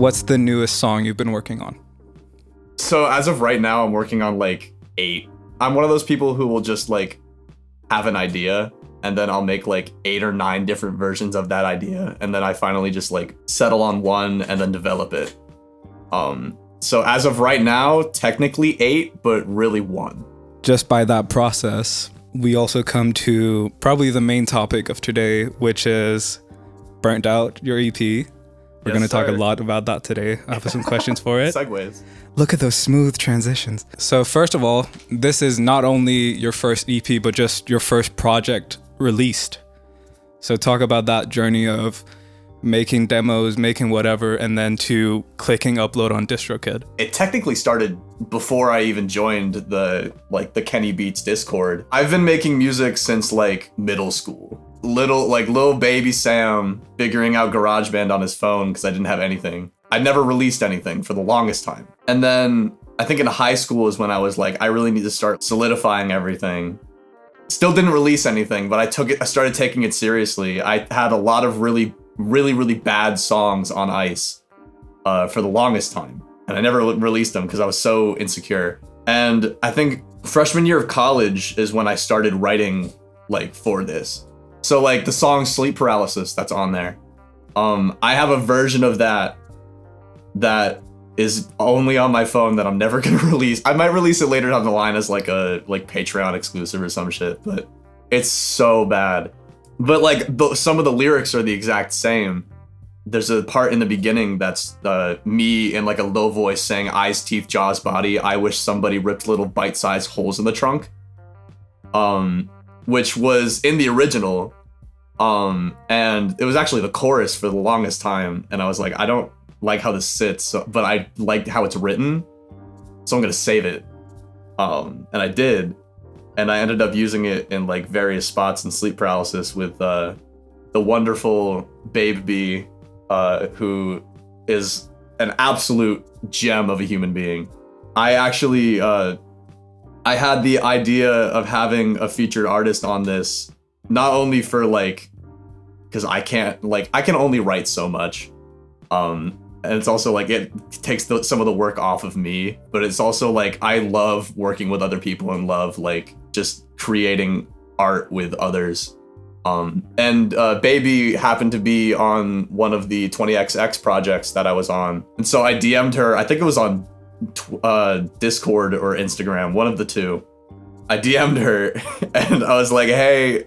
What's the newest song you've been working on? So as of right now, I'm working on like eight. I'm one of those people who will just like have an idea and then I'll make like eight or nine different versions of that idea and then I finally just like settle on one and then develop it. Um so as of right now, technically 8, but really 1. Just by that process, we also come to probably the main topic of today, which is Burnt Out, your EP. We're Yes, going to talk a lot about that today. I have some questions for it. Segues. Look at those smooth transitions. So, first of all, this is not only your first EP, but just your first project released. So, talk about that journey of making demos, making whatever, and then to clicking upload on DistroKid. it technically started before I even joined the like the Kenny Beats Discord. I've been making music since like middle school. Little like little baby Sam figuring out GarageBand on his phone because I didn't have anything. I never released anything for the longest time. And then I think in high school is when I was like I really need to start solidifying everything. Still didn't release anything, but I took it I started taking it seriously. I had a lot of really really really bad songs on ice uh, for the longest time and I never released them because I was so insecure. And I think freshman year of college is when I started writing like for this. So like the song Sleep Paralysis that's on there. Um I have a version of that that is only on my phone that I'm never to release. I might release it later down the line as like a like Patreon exclusive or some shit, but it's so bad. But like the, some of the lyrics are the exact same there's a part in the beginning that's uh, me in like a low voice saying eyes teeth jaws body i wish somebody ripped little bite-sized holes in the trunk um which was in the original um and it was actually the chorus for the longest time and i was like i don't like how this sits so, but i liked how it's written so i'm gonna save it um and i did and i ended up using it in like various spots in sleep paralysis with uh the wonderful babe b uh, who is an absolute gem of a human being. I actually, uh, I had the idea of having a featured artist on this, not only for like, because I can't like I can only write so much, um, and it's also like it takes the, some of the work off of me, but it's also like I love working with other people and love like just creating art with others. Um, and uh, Baby happened to be on one of the 20XX projects that I was on. And so I DM'd her, I think it was on uh, Discord or Instagram, one of the two. I DM'd her and I was like, hey,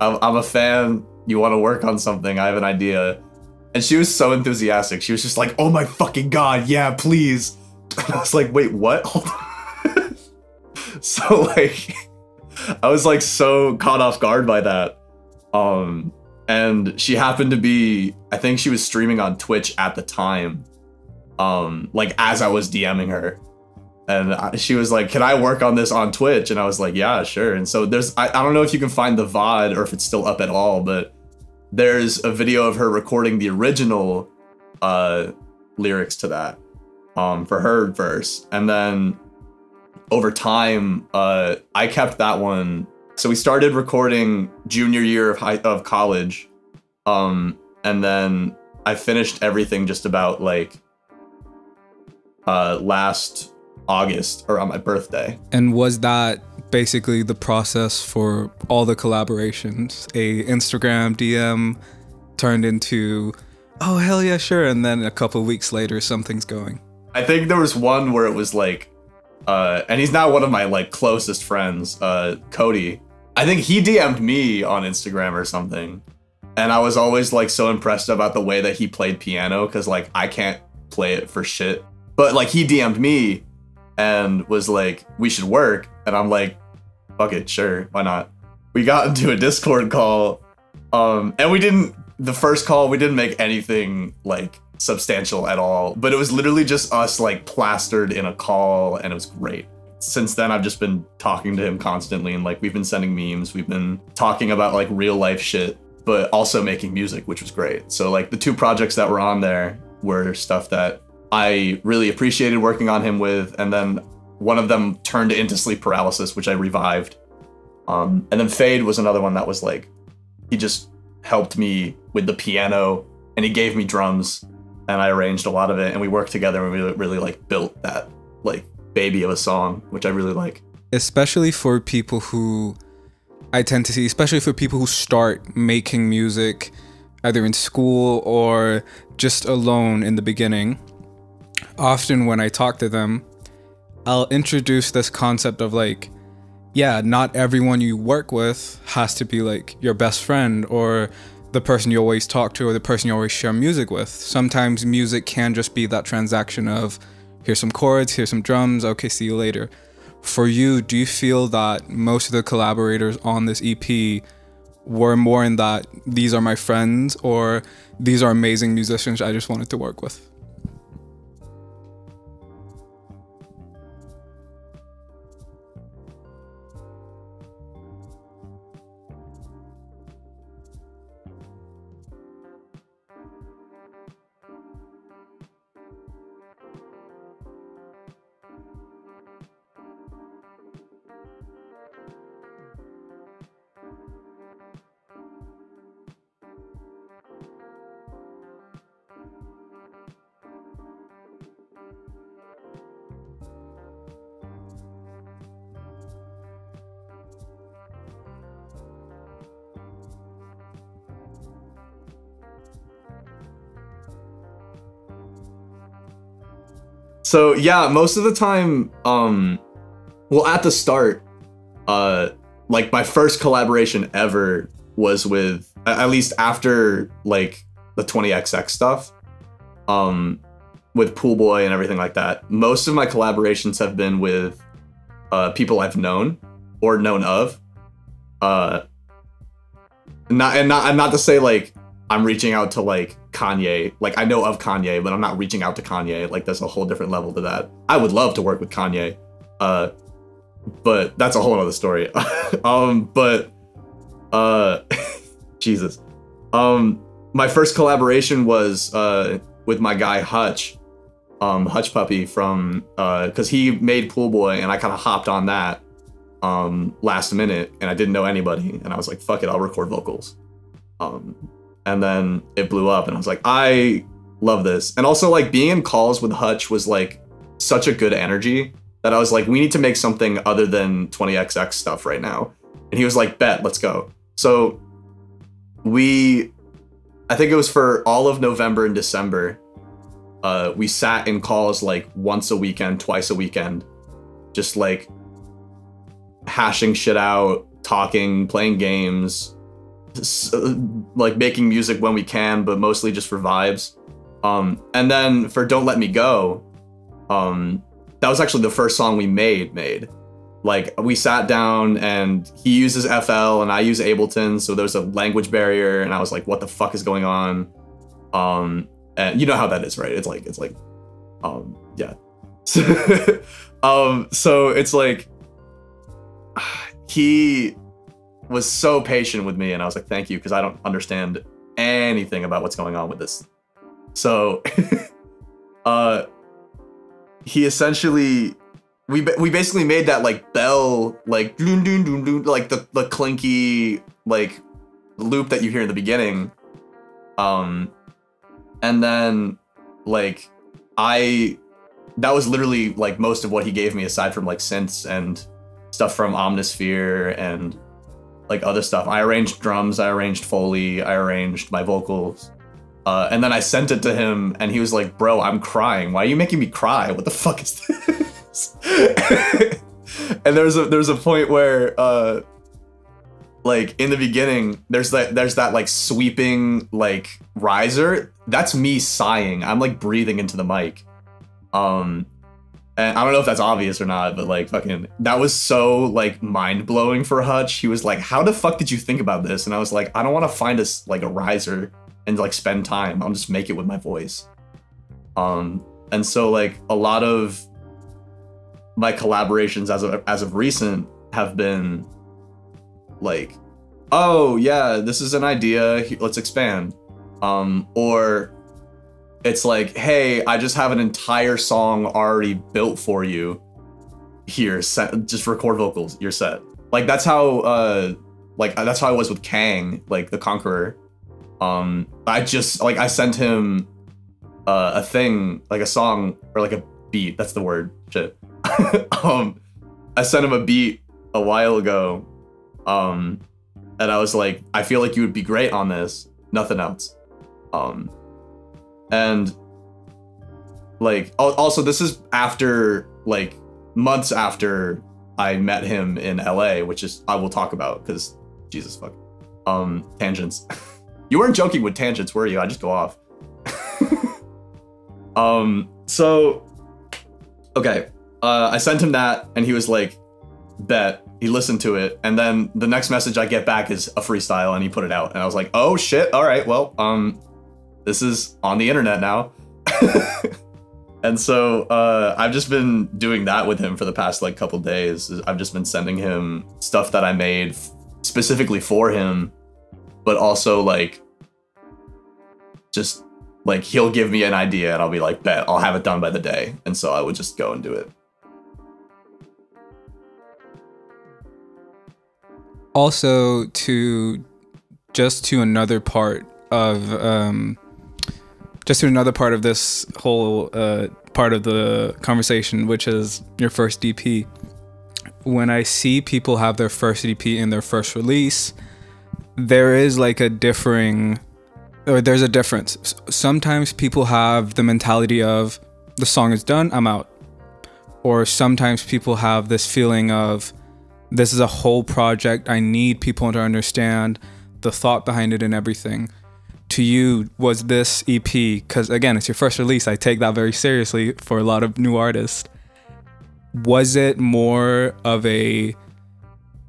I'm, I'm a fan. You want to work on something? I have an idea. And she was so enthusiastic. She was just like, oh my fucking God, yeah, please. And I was like, wait, what? So, like, I was like so caught off guard by that. Um, and she happened to be, I think she was streaming on Twitch at the time. Um, like as I was DMing her, and I, she was like, "Can I work on this on Twitch?" And I was like, "Yeah, sure." And so there's, I, I don't know if you can find the VOD or if it's still up at all, but there's a video of her recording the original uh, lyrics to that um, for her verse, and then over time, uh, I kept that one so we started recording junior year of high of college um and then i finished everything just about like uh last august around my birthday And was that basically the process for all the collaborations? A Instagram DM turned into, oh hell yeah, sure, and then a couple weeks later something's going. i think there was one where it was like uh and he's now one of my like closest friends uh cody i think he dm'd me on instagram or something and i was always like so impressed about the way that he played piano because like i can't play it for shit but like he dm'd me and was like we should work. And i'm like fuck it sure why not? We got into a discord call um and we didn't the first call we didn't make anything like substantial at all. But it was literally just us like plastered in a call and it was great. Since then i've just been talking to him constantly and like we've been sending memes. We've been talking about like real life shit but also making music which was great. So like the two projects that were on there were stuff that i really appreciated working on him with and then one of them turned into sleep paralysis which i revived um, and then fade was another one that was like he just helped me with the piano and he gave me drums and I arranged a lot of it, and we worked together and we really, really like built that like baby of a song, which I really like. Especially for people who I tend to see, especially for people who start making music either in school or just alone in the beginning. Often when I talk to them, I'll introduce this concept of like, yeah, not everyone you work with has to be like your best friend or the person you always talk to or the person you always share music with. Sometimes music can just be that transaction of here's some chords, here's some drums, okay, see you later. For you, do you feel that most of the collaborators on this EP were more in that these are my friends or these are amazing musicians I just wanted to work with? So yeah, most of the time, um, well, at the start, uh, like my first collaboration ever was with, at least after like the 20XX stuff, um, with Pool Boy and everything like that. Most of my collaborations have been with uh, people I've known or known of. Uh, not and not and not to say like I'm reaching out to like Kanye. Like I know of Kanye, but I'm not reaching out to Kanye. Like there's a whole different level to that. I would love to work with Kanye. Uh but that's a whole other story. um but uh Jesus. Um my first collaboration was uh with my guy Hutch. Um Hutch Puppy from uh cuz he made Pool Boy and I kind of hopped on that um last minute and I didn't know anybody and I was like fuck it, I'll record vocals. Um and then it blew up and i was like i love this. And also like being in calls with hutch was like such a good energy that i was like we need to make something other than 20xx stuff right now. And he was like bet let's go. So we i think it was for all of november and december uh, we sat in calls like once a weekend twice a weekend just like hashing shit out talking playing games like making music when we can, but mostly just for vibes. Um, and then for "Don't Let Me Go," um, that was actually the first song we made. Made like we sat down and he uses FL and I use Ableton, so there's a language barrier, and I was like, "What the fuck is going on?" Um, and you know how that is, right? It's like it's like, um, yeah. um, so it's like he was so patient with me and I was like, thank you, because I don't understand anything about what's going on with this. So uh he essentially we we basically made that like bell like doon doon doon doon like the the clinky like loop that you hear in the beginning. Um and then like I that was literally like most of what he gave me aside from like synths and stuff from Omnisphere and like other stuff. I arranged drums, I arranged Foley, I arranged my vocals. Uh, and then I sent it to him and he was like, bro, I'm crying. Why are you making me cry? What the fuck is this? and there's a there's a point where uh like in the beginning, there's that there's that like sweeping like riser. That's me sighing. I'm like breathing into the mic. Um and I don't know if that's obvious or not, but like fucking that was so like mind blowing for Hutch. He was like, "How the fuck did you think about this?" And I was like, "I don't want to find us like a riser and like spend time. I'll just make it with my voice." Um, and so like a lot of my collaborations as of as of recent have been like, "Oh yeah, this is an idea. Let's expand." Um, or it's like, hey, I just have an entire song already built for you. Here, set, just record vocals. You're set. Like that's how, uh, like that's how I was with Kang, like the Conqueror. Um, I just like I sent him uh, a thing like a song or like a beat. That's the word. Shit. um, I sent him a beat a while ago, um, and I was like, I feel like you would be great on this. Nothing else. Um, and like also this is after like months after I met him in LA, which is I will talk about because Jesus fuck. Um, tangents. you weren't joking with tangents, were you? I just go off. um, so okay. Uh, I sent him that, and he was like, "Bet." He listened to it, and then the next message I get back is a freestyle, and he put it out, and I was like, "Oh shit! All right, well, um, this is on the internet now." and so uh, I've just been doing that with him for the past like couple days. I've just been sending him stuff that I made specifically for him, but also like just like he'll give me an idea and I'll be like, bet I'll have it done by the day. And so I would just go and do it. Also, to just to another part of um, just to another part of this whole uh, part of the conversation, which is your first EP. When I see people have their first EP in their first release, there is like a differing, or there's a difference. Sometimes people have the mentality of the song is done, I'm out. Or sometimes people have this feeling of this is a whole project. I need people to understand the thought behind it and everything to you was this EP? Because again, it's your first release. I take that very seriously for a lot of new artists. Was it more of a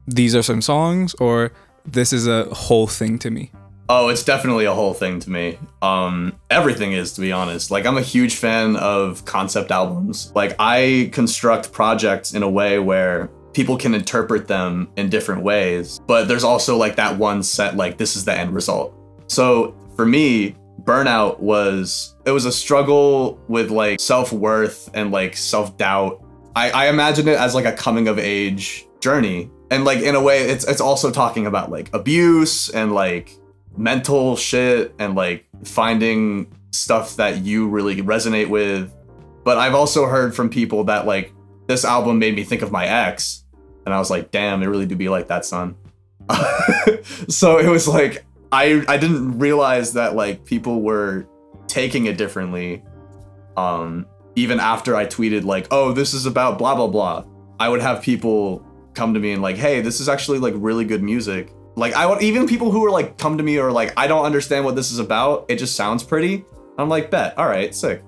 these are some songs, or this is a whole thing to me? Oh, it's definitely a whole thing to me. Um, everything is, to be honest. Like, I'm a huge fan of concept albums. Like, I construct projects in a way where people can interpret them in different ways, but there's also like that one set, like, this is the end result. So for me, burnout was it was a struggle with like self-worth and like self-doubt. I, I imagine it as like a coming of age journey. And like in a way it's it's also talking about like abuse and like mental shit and like finding stuff that you really resonate with. But I've also heard from people that like this album made me think of my ex. And I was like, damn, it really do be like that, son. so it was like I I didn't realize that like people were taking it differently. Um, even after I tweeted like, "Oh, this is about blah blah blah," I would have people come to me and like, "Hey, this is actually like really good music." Like I would even people who were like come to me or like, "I don't understand what this is about. It just sounds pretty." I'm like, "Bet, all right, sick.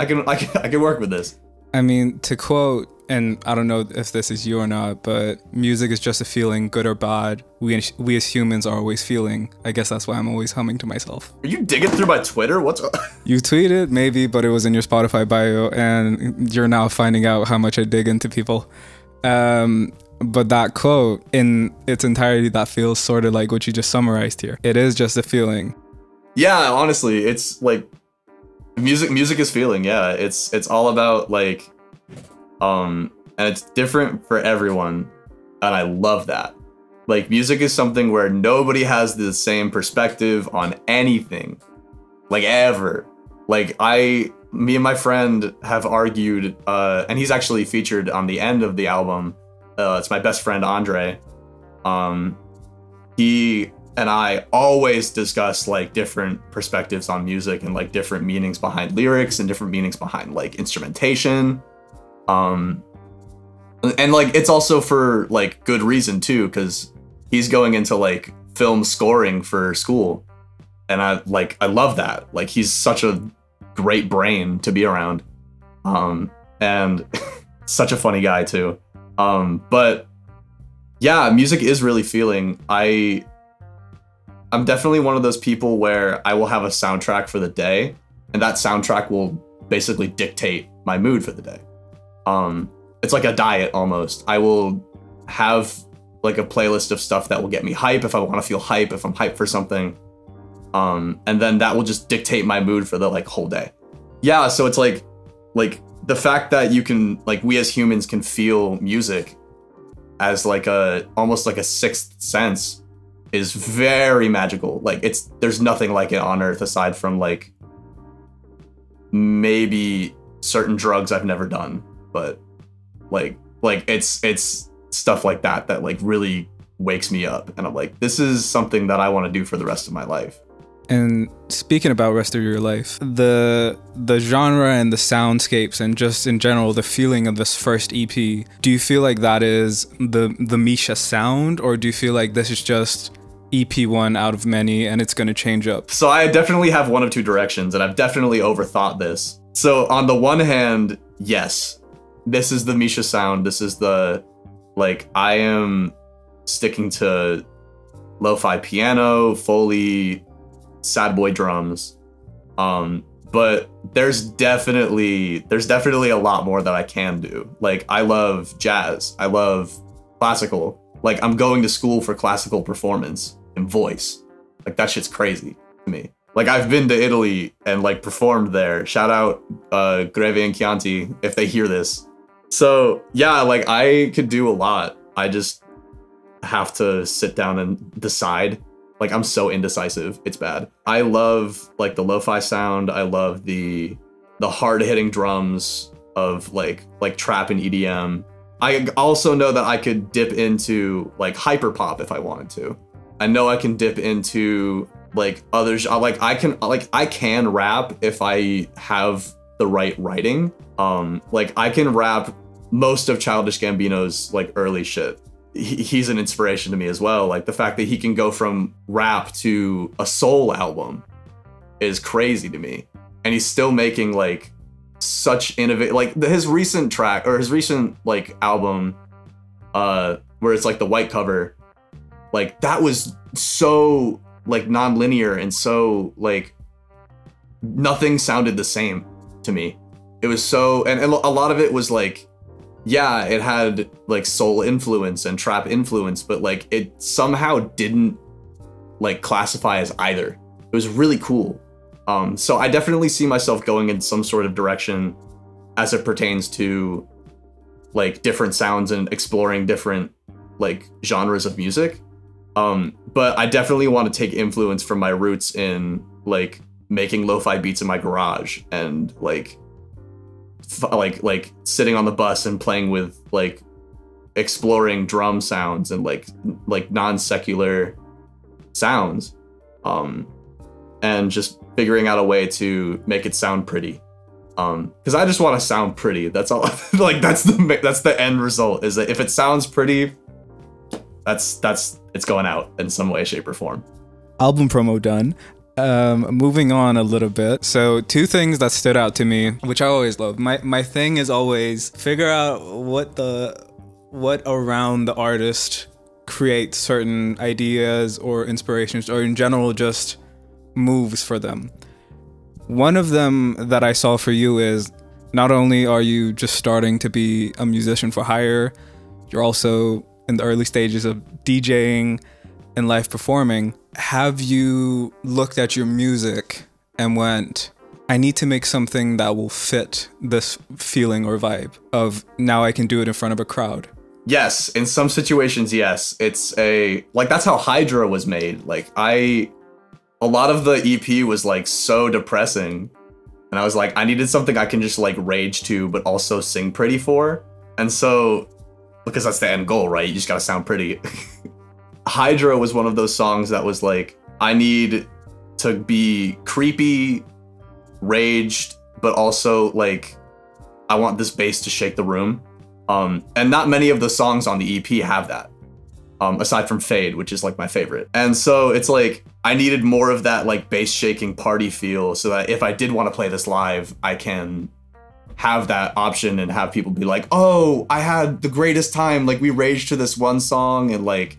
I can I can I can work with this." I mean, to quote and I don't know if this is you or not, but music is just a feeling, good or bad. We we as humans are always feeling. I guess that's why I'm always humming to myself. Are you digging through my Twitter? What's you tweeted maybe, but it was in your Spotify bio, and you're now finding out how much I dig into people. Um, but that quote in its entirety, that feels sort of like what you just summarized here. It is just a feeling. Yeah, honestly, it's like music. Music is feeling. Yeah, it's it's all about like um, and it's different for everyone, and I love that. Like music is something where nobody has the same perspective on anything, like ever. Like I, me and my friend have argued, uh, and he's actually featured on the end of the album. Uh, it's my best friend Andre. Um, he and I always discuss like different perspectives on music and like different meanings behind lyrics and different meanings behind like instrumentation um, and like it's also for like good reason too, because he's going into like film scoring for school, and I like I love that. Like he's such a great brain to be around, um, and such a funny guy too. Um, but yeah, music is really feeling. I I'm definitely one of those people where I will have a soundtrack for the day, and that soundtrack will basically dictate my mood for the day. Um, it's like a diet almost. I will have like a playlist of stuff that will get me hype if I want to feel hype, if I'm hype for something. Um, and then that will just dictate my mood for the like whole day. Yeah, so it's like like the fact that you can like we as humans can feel music as like a almost like a sixth sense is very magical. Like it's there's nothing like it on earth aside from like maybe certain drugs I've never done, but like like it's it's stuff like that that like really wakes me up and I'm like this is something that I want to do for the rest of my life. And speaking about rest of your life, the the genre and the soundscapes and just in general the feeling of this first EP, do you feel like that is the the Misha sound or do you feel like this is just EP one out of many and it's going to change up? So I definitely have one of two directions and I've definitely overthought this. So on the one hand, yes, this is the Misha sound. This is the like I am sticking to lo-fi piano, foley, sad boy drums. Um, but there's definitely there's definitely a lot more that I can do. Like I love jazz. I love classical. Like I'm going to school for classical performance and voice. Like that shit's crazy to me. Like I've been to Italy and like performed there. Shout out uh Greve in Chianti if they hear this. So yeah, like I could do a lot. I just have to sit down and decide like I'm so indecisive. It's bad. I love like the lo-fi sound. I love the the hard-hitting drums of like like trap and EDM. I also know that I could dip into like hyper pop if I wanted to. I know I can dip into like others like I can like I can rap if I have the right writing. Um like I can rap most of Childish Gambino's like early shit he's an inspiration to me as well. Like the fact that he can go from rap to a soul album is crazy to me. And he's still making like such innovative like his recent track or his recent like album uh where it's like the white cover like that was so like non-linear and so like nothing sounded the same to me it was so and, and a lot of it was like yeah, it had like soul influence and trap influence, but like it somehow didn't like classify as either. It was really cool. Um, so I definitely see myself going in some sort of direction as it pertains to like different sounds and exploring different like genres of music. Um, but I definitely want to take influence from my roots in like making lo-fi beats in my garage and like like like sitting on the bus and playing with like exploring drum sounds and like like non-secular sounds um and just figuring out a way to make it sound pretty um because i just want to sound pretty that's all like that's the that's the end result is that if it sounds pretty that's that's it's going out in some way shape or form. Album promo done um, moving on a little bit. So two things that stood out to me, which I always love. My my thing is always figure out what the what around the artist creates certain ideas or inspirations or in general just moves for them. One of them that I saw for you is not only are you just starting to be a musician for hire, you're also in the early stages of DJing and live performing have you looked at your music and went, I need to make something that will fit this feeling or vibe of now I can do it in front of a crowd? Yes, in some situations, yes. It's a like that's how Hydra was made. Like I a lot of the EP was like so depressing. And I was like, I needed something I can just like rage to, but also sing pretty for. And so because that's the end goal, right? You just gotta sound pretty. Hydra was one of those songs that was like, I need to be creepy, raged, but also like, I want this bass to shake the room. Um, and not many of the songs on the EP have that. Um, aside from Fade, which is like my favorite. And so it's like I needed more of that like bass shaking party feel so that if I did want to play this live, I can have that option and have people be like, "Oh, I had the greatest time. Like we raged to this one song and like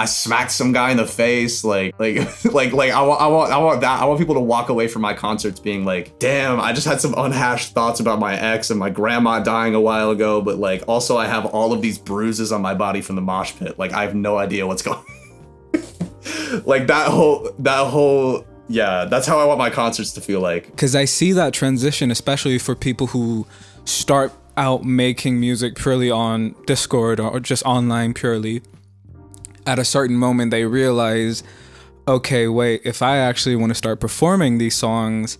I smacked some guy in the face, like, like, like, like. I want, I want, I want that. I want people to walk away from my concerts being like, "Damn, I just had some unhashed thoughts about my ex and my grandma dying a while ago." But like, also, I have all of these bruises on my body from the mosh pit. Like, I have no idea what's going. On. Like that whole, that whole yeah, that's how I want my concerts to feel like. Because I see that transition, especially for people who start out making music purely on Discord or just online purely at a certain moment they realize okay wait if i actually want to start performing these songs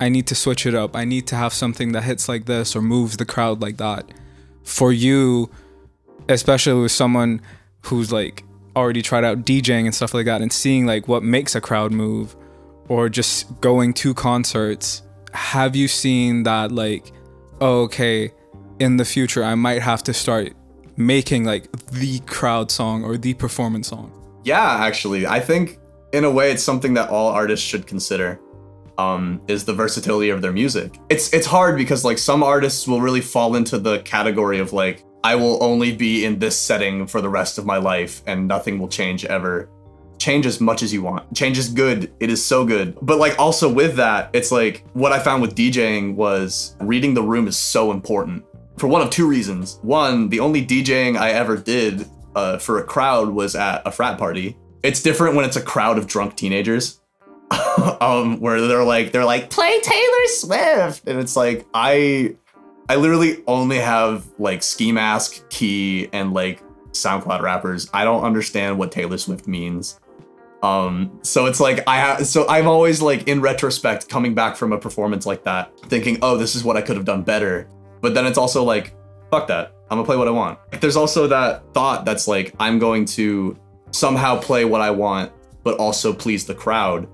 I need to switch it up. I need to have something that hits like this or moves the crowd like that. For you, especially with someone who's like already tried out DJing and stuff like that and seeing like what makes a crowd move or just going to concerts, have you seen that like, oh, okay, in the future I might have to start making like the crowd song or the performance song? Yeah, actually, I think in a way it's something that all artists should consider. Um, is the versatility of their music. It's it's hard because like some artists will really fall into the category of like I will only be in this setting for the rest of my life and nothing will change ever. Change as much as you want. Change is good. It is so good. But like also with that, it's like what I found with DJing was reading the room is so important for one of two reasons. One, the only DJing I ever did uh, for a crowd was at a frat party. It's different when it's a crowd of drunk teenagers. um, where they're like they're like play Taylor Swift, and it's like I I literally only have like ski mask, key, and like SoundCloud rappers. I don't understand what Taylor Swift means. Um, so it's like I have so I'm always like in retrospect coming back from a performance like that, thinking, oh, this is what I could have done better. But then it's also like, fuck that. I'm gonna play what I want. There's also that thought that's like, I'm going to somehow play what I want, but also please the crowd.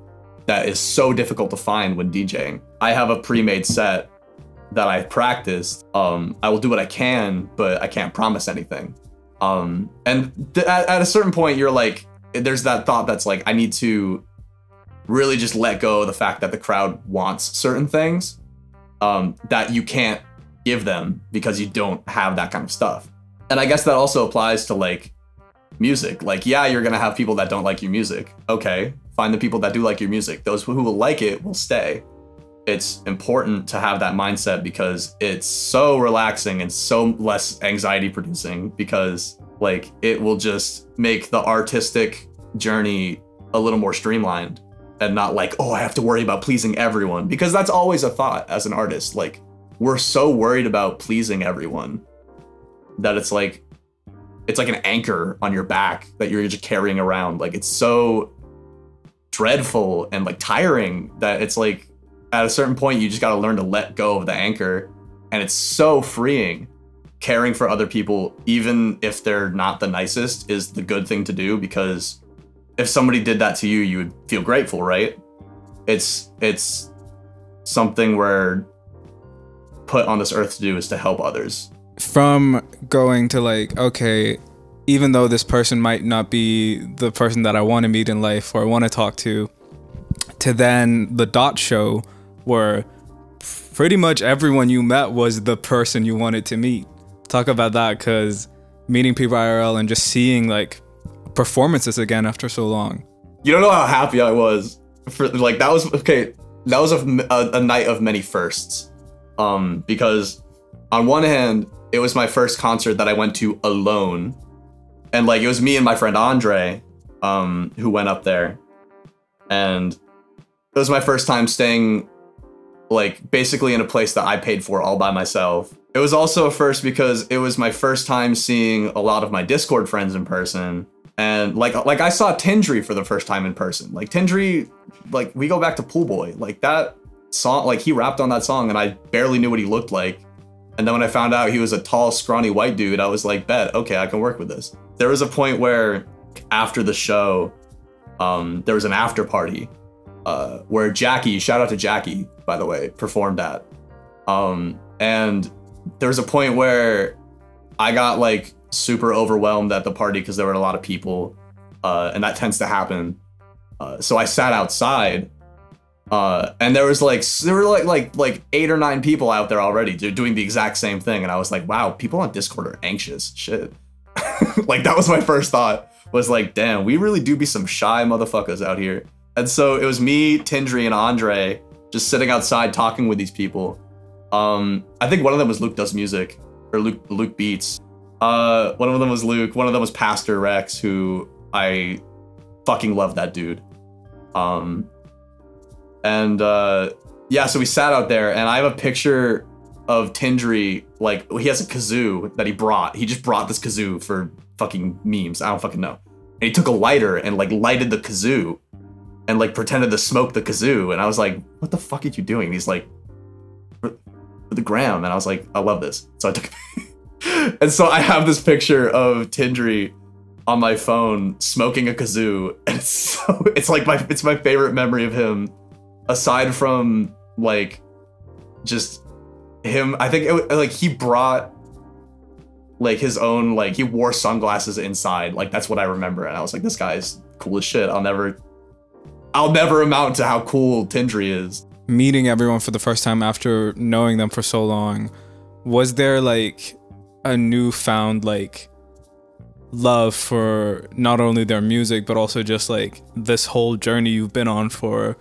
That is so difficult to find when DJing. I have a pre-made set that I practiced. Um, I will do what I can, but I can't promise anything. Um, and th- at, at a certain point, you're like, there's that thought that's like, I need to really just let go of the fact that the crowd wants certain things um, that you can't give them because you don't have that kind of stuff. And I guess that also applies to like music. Like, yeah, you're gonna have people that don't like your music. Okay, find the people that do like your music. Those who will like it will stay. It's important to have that mindset because it's so relaxing and so less anxiety producing because like it will just make the artistic journey a little more streamlined and not like, oh, I have to worry about pleasing everyone because that's always a thought as an artist. Like we're so worried about pleasing everyone that it's like it's like an anchor on your back that you're just carrying around. Like it's so dreadful and like tiring that it's like at a certain point you just got to learn to let go of the anchor and it's so freeing caring for other people even if they're not the nicest is the good thing to do because if somebody did that to you you would feel grateful right it's it's something where put on this earth to do is to help others from going to like okay even though this person might not be the person that I want to meet in life or I want to talk to, to then the dot show where pretty much everyone you met was the person you wanted to meet. Talk about that because meeting people IRL and just seeing like performances again after so long. You don't know how happy I was for like that was okay. That was a, a, a night of many firsts, um, because on one hand it was my first concert that I went to alone and like it was me and my friend Andre, um, who went up there, and it was my first time staying, like basically in a place that I paid for all by myself. It was also a first because it was my first time seeing a lot of my Discord friends in person, and like like I saw Tindri for the first time in person. Like Tindri, like we go back to Pool Boy, like that song, like he rapped on that song, and I barely knew what he looked like. And then when I found out he was a tall, scrawny white dude, I was like, bet, okay, I can work with this. There was a point where after the show, um, there was an after party uh, where Jackie, shout out to Jackie, by the way, performed at. Um, and there was a point where I got like super overwhelmed at the party because there were a lot of people, uh, and that tends to happen. Uh, so I sat outside uh, and there was like there were like like like eight or nine people out there already doing the exact same thing, and I was like, wow, people on Discord are anxious. Shit. like that was my first thought. Was like, damn, we really do be some shy motherfuckers out here. And so it was me, Tindri, and Andre just sitting outside talking with these people. Um, I think one of them was Luke Does Music or Luke Luke Beats. Uh, one of them was Luke. One of them was Pastor Rex, who I fucking love that dude. Um, and uh, yeah, so we sat out there, and I have a picture of Tindri. Like he has a kazoo that he brought. He just brought this kazoo for fucking memes. I don't fucking know. And he took a lighter and like lighted the kazoo. and like pretended to smoke the kazoo. And I was like, what the fuck are you doing? And he's like, for, for the gram. And I was like, I love this. So I took and so I have this picture of Tindri on my phone smoking a kazoo. And it's so it's like my it's my favorite memory of him, aside from like just him. I think it, like he brought like his own like he wore sunglasses inside. Like that's what I remember. And I was like, this guy's cool as shit. I'll never I'll never amount to how cool Tindri is. Meeting everyone for the first time after knowing them for so long, was there like a newfound like love for not only their music but also just like this whole journey you've been on for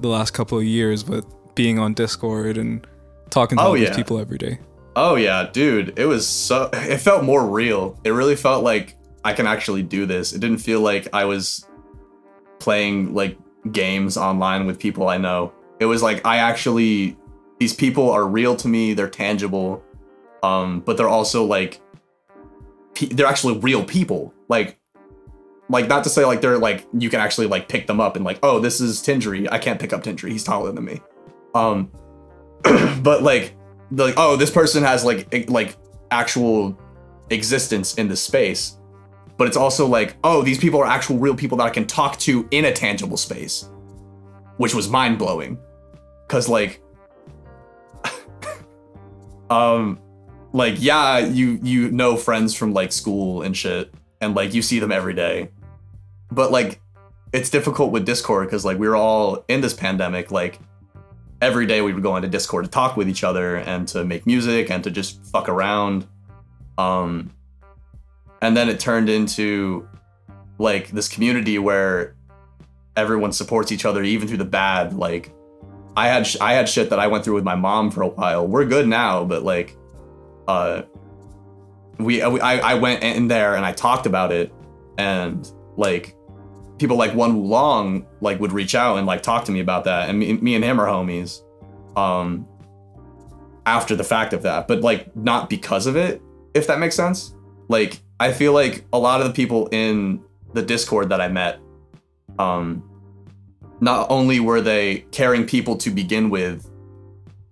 the last couple of years but being on Discord and talking to Oh, all these people every day. Oh yeah, dude. It was so it felt more real. It really felt like I can actually do this. It didn't feel like I was playing like games online with people I know. It was like I actually these people are real to me, they're tangible. Um but they're also like pe- they're actually real people. Like like not to say like they're like you can actually like pick them up and like, "Oh, this is Tindri. I can't pick up Tindri. He's taller than me." Um but like the, like oh this person has like like actual existence in the space but it's also like oh these people are actual real people that i can talk to in a tangible space which was mind-blowing because like um like yeah you you know friends from like school and shit and like you see them every day but like it's difficult with discord because like we were all in this pandemic like every day we would go into Discord to talk with each other and to make music and to just fuck around. Um, and then it turned into like this community where everyone supports each other even through the bad. Like I had sh- I had shit that I went through with my mom for a while. We're good now, but like, uh, we I I went in there and I talked about it, and like people like One Wu Long like would reach out and like talk to me about that, and me, me and him are homies. Um, after the fact of that, but like not because of it, if that makes sense. Like I feel like a lot of the people in the Discord that I met, um, not only were they caring people to begin with,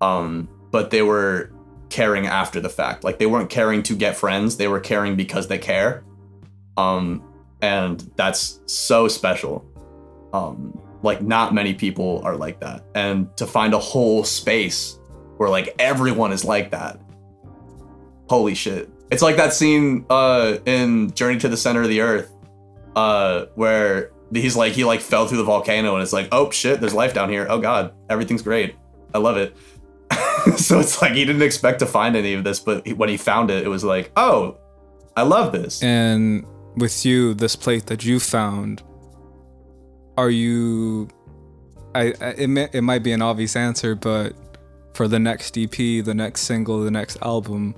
um, but they were caring after the fact. Like they weren't caring to get friends; they were caring because they care. Um, and that's so special. Um like not many people are like that. And to find a whole space where like everyone is like that holy shit. It's like that scene uh in journey to the center of the earth uh where he's like he like fell through the volcano and it's like oh shit there's life down here. Oh god everything's great. I love it. So it's like he didn't expect to find any of this but when he found it it was like oh i love this. And with you, this plate that you found, are you? I, I it, may, it might be an obvious answer, but for the next EP, the next single, the next album,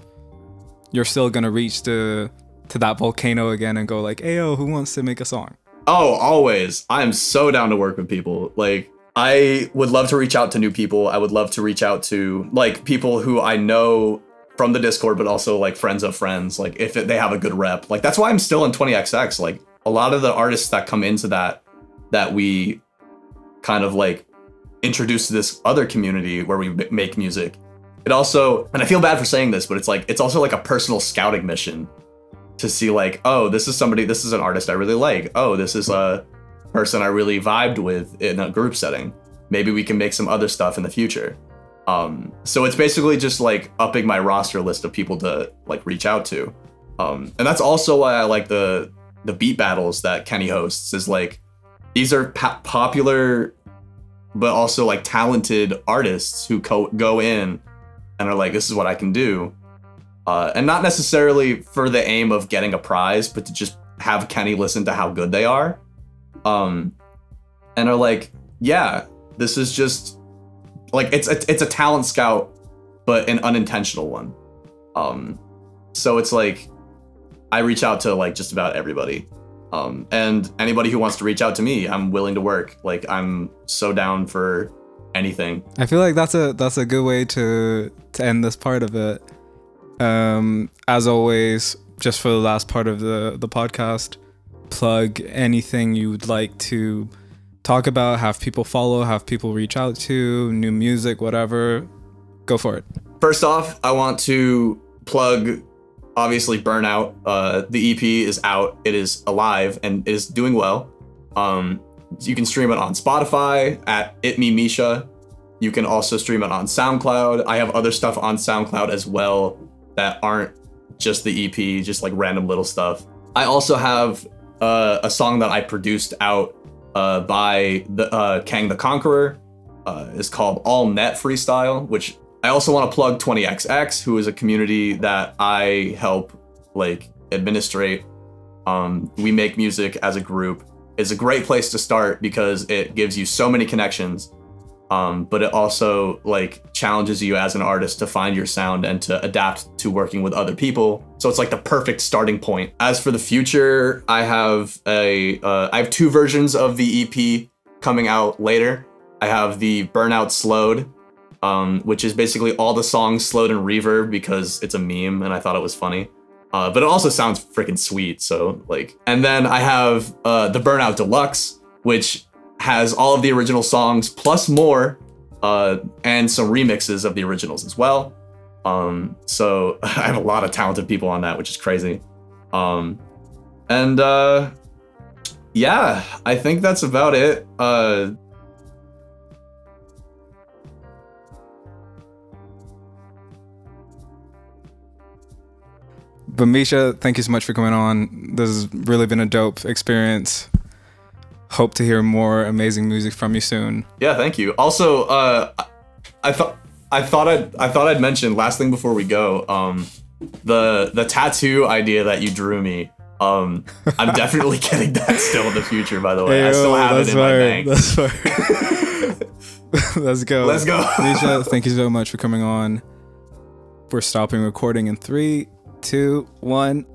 you're still gonna reach to to that volcano again and go like, "Ayo, who wants to make a song?" Oh, always. I am so down to work with people. Like, I would love to reach out to new people. I would love to reach out to like people who I know from the Discord, but also like friends of friends. Like, if it, they have a good rep, like that's why I'm still in 20xx. Like, a lot of the artists that come into that that we kind of like introduce to this other community where we make music. It also, and I feel bad for saying this, but it's like it's also like a personal scouting mission to see like, oh, this is somebody, this is an artist I really like. Oh, this is a person I really vibed with in a group setting. Maybe we can make some other stuff in the future. Um, so it's basically just like upping my roster list of people to like reach out to. Um, and that's also why I like the the beat battles that Kenny hosts. Is like these are popular, but also like talented artists who co- go in and are like, this is what I can do uh, and not necessarily for the aim of getting a prize, but to just have Kenny listen to how good they are, um, and are like, yeah, this is just like it's a, it's a talent scout, but an unintentional one. Um, so it's like I reach out to like just about everybody, um, and anybody who wants to reach out to me, I'm willing to work. Like I'm so down for anything. I feel like that's a that's a good way to to end this part of it. Um, as always, just for the last part of the the podcast, plug anything you would like to talk about, have people follow, have people reach out to, new music, whatever. Go for it. First off, I want to plug obviously Burnout. Uh, the EP is out, it is alive, and it is doing well. Um, you can stream it on Spotify at It Me Misha. You can also stream it on SoundCloud. I have other stuff on SoundCloud as well that aren't just the EP, just like random little stuff. I also have uh, a song that I produced out uh, by the uh, Kang the Conqueror. Uh, is called All Net Freestyle, which I also want to plug 20XX, who is a community that I help like administrate. Um, we make music as a group. It's a great place to start because it gives you so many connections um, but it also like challenges you as an artist to find your sound and to adapt to working with other people. So it's like the perfect starting point. As for the future, I have a uh, I have two versions of the EP coming out later. I have the Burnout Slowed, um, which is basically all the songs slowed in reverb because it's a meme and I thought it was funny. Uh, but it also sounds freaking sweet. So like, and then I have uh, the Burnout Deluxe, which has all of the original songs plus more, uh, and some remixes of the originals as well. Um, so I have a lot of talented people on that, which is crazy. Um, and uh, yeah, I think that's about it. Uh, But Misha, thank you so much for coming on. This has really been a dope experience hope to hear more amazing music from you soon. Yeah, thank you. Also, uh, I thought I thought I'd I thought I'd mention last thing before we go. Um, the the tattoo idea that you drew me. Um, I'm definitely getting that still in the future. By the way, hey, I still have it in fire. my bank. That's. Let's go. Let's go. Misha, thank you so much for coming on. We're stopping recording in three, two, one.